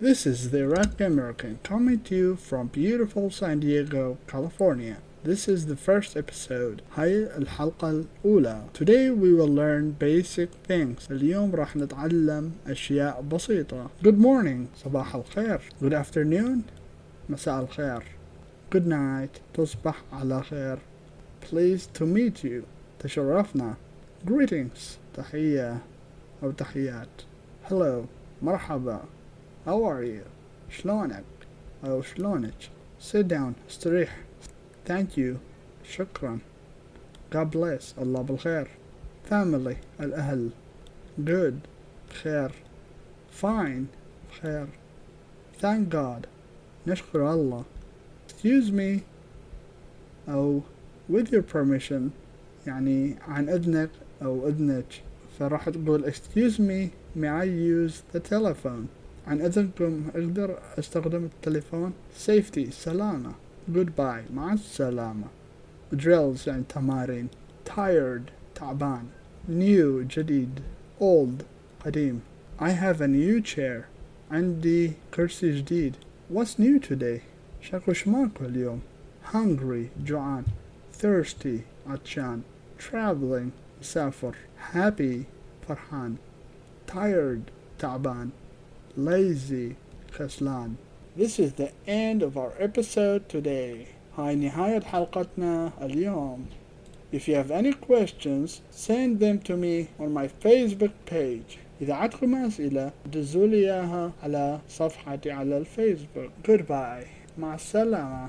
This is the Iraqi American coming to you from beautiful San Diego, California. This is the first episode هاي الحلقة الأولى Today we will learn basic things اليوم راح نتعلم أشياء بسيطة Good morning صباح الخير Good afternoon مساء الخير Good night تصبح على خير Pleased to meet you تشرفنا Greetings تحية أو تحيات Hello مرحبا How are you شلونك أو شلونك Sit down استريح Thank you شكرا God bless الله بالخير Family الأهل Good خير Fine خير Thank God نشكر الله Excuse me أو with your permission يعني عن إذنك أو إذنك فراح تقول excuse me may I use the telephone عن إذنكم أقدر أستخدم التليفون. Safety. سلامة. Goodbye. مع السلامة. Drills. يعني تمارين. Tired. تعبان. New. جديد. Old. قديم. I have a new chair. عندي كرسي جديد. What's new today? شكو شماكو اليوم؟ Hungry. جوعان. Thirsty. عطشان. Traveling. مسافر. Happy. فرحان. Tired. تعبان. lazy خسلان This is the end of our episode today هاي نهاية حلقتنا اليوم If you have any questions send them to me on my Facebook page إذا عندكم أسئلة دزوا لي إياها على صفحتي على الفيسبوك Goodbye مع السلامة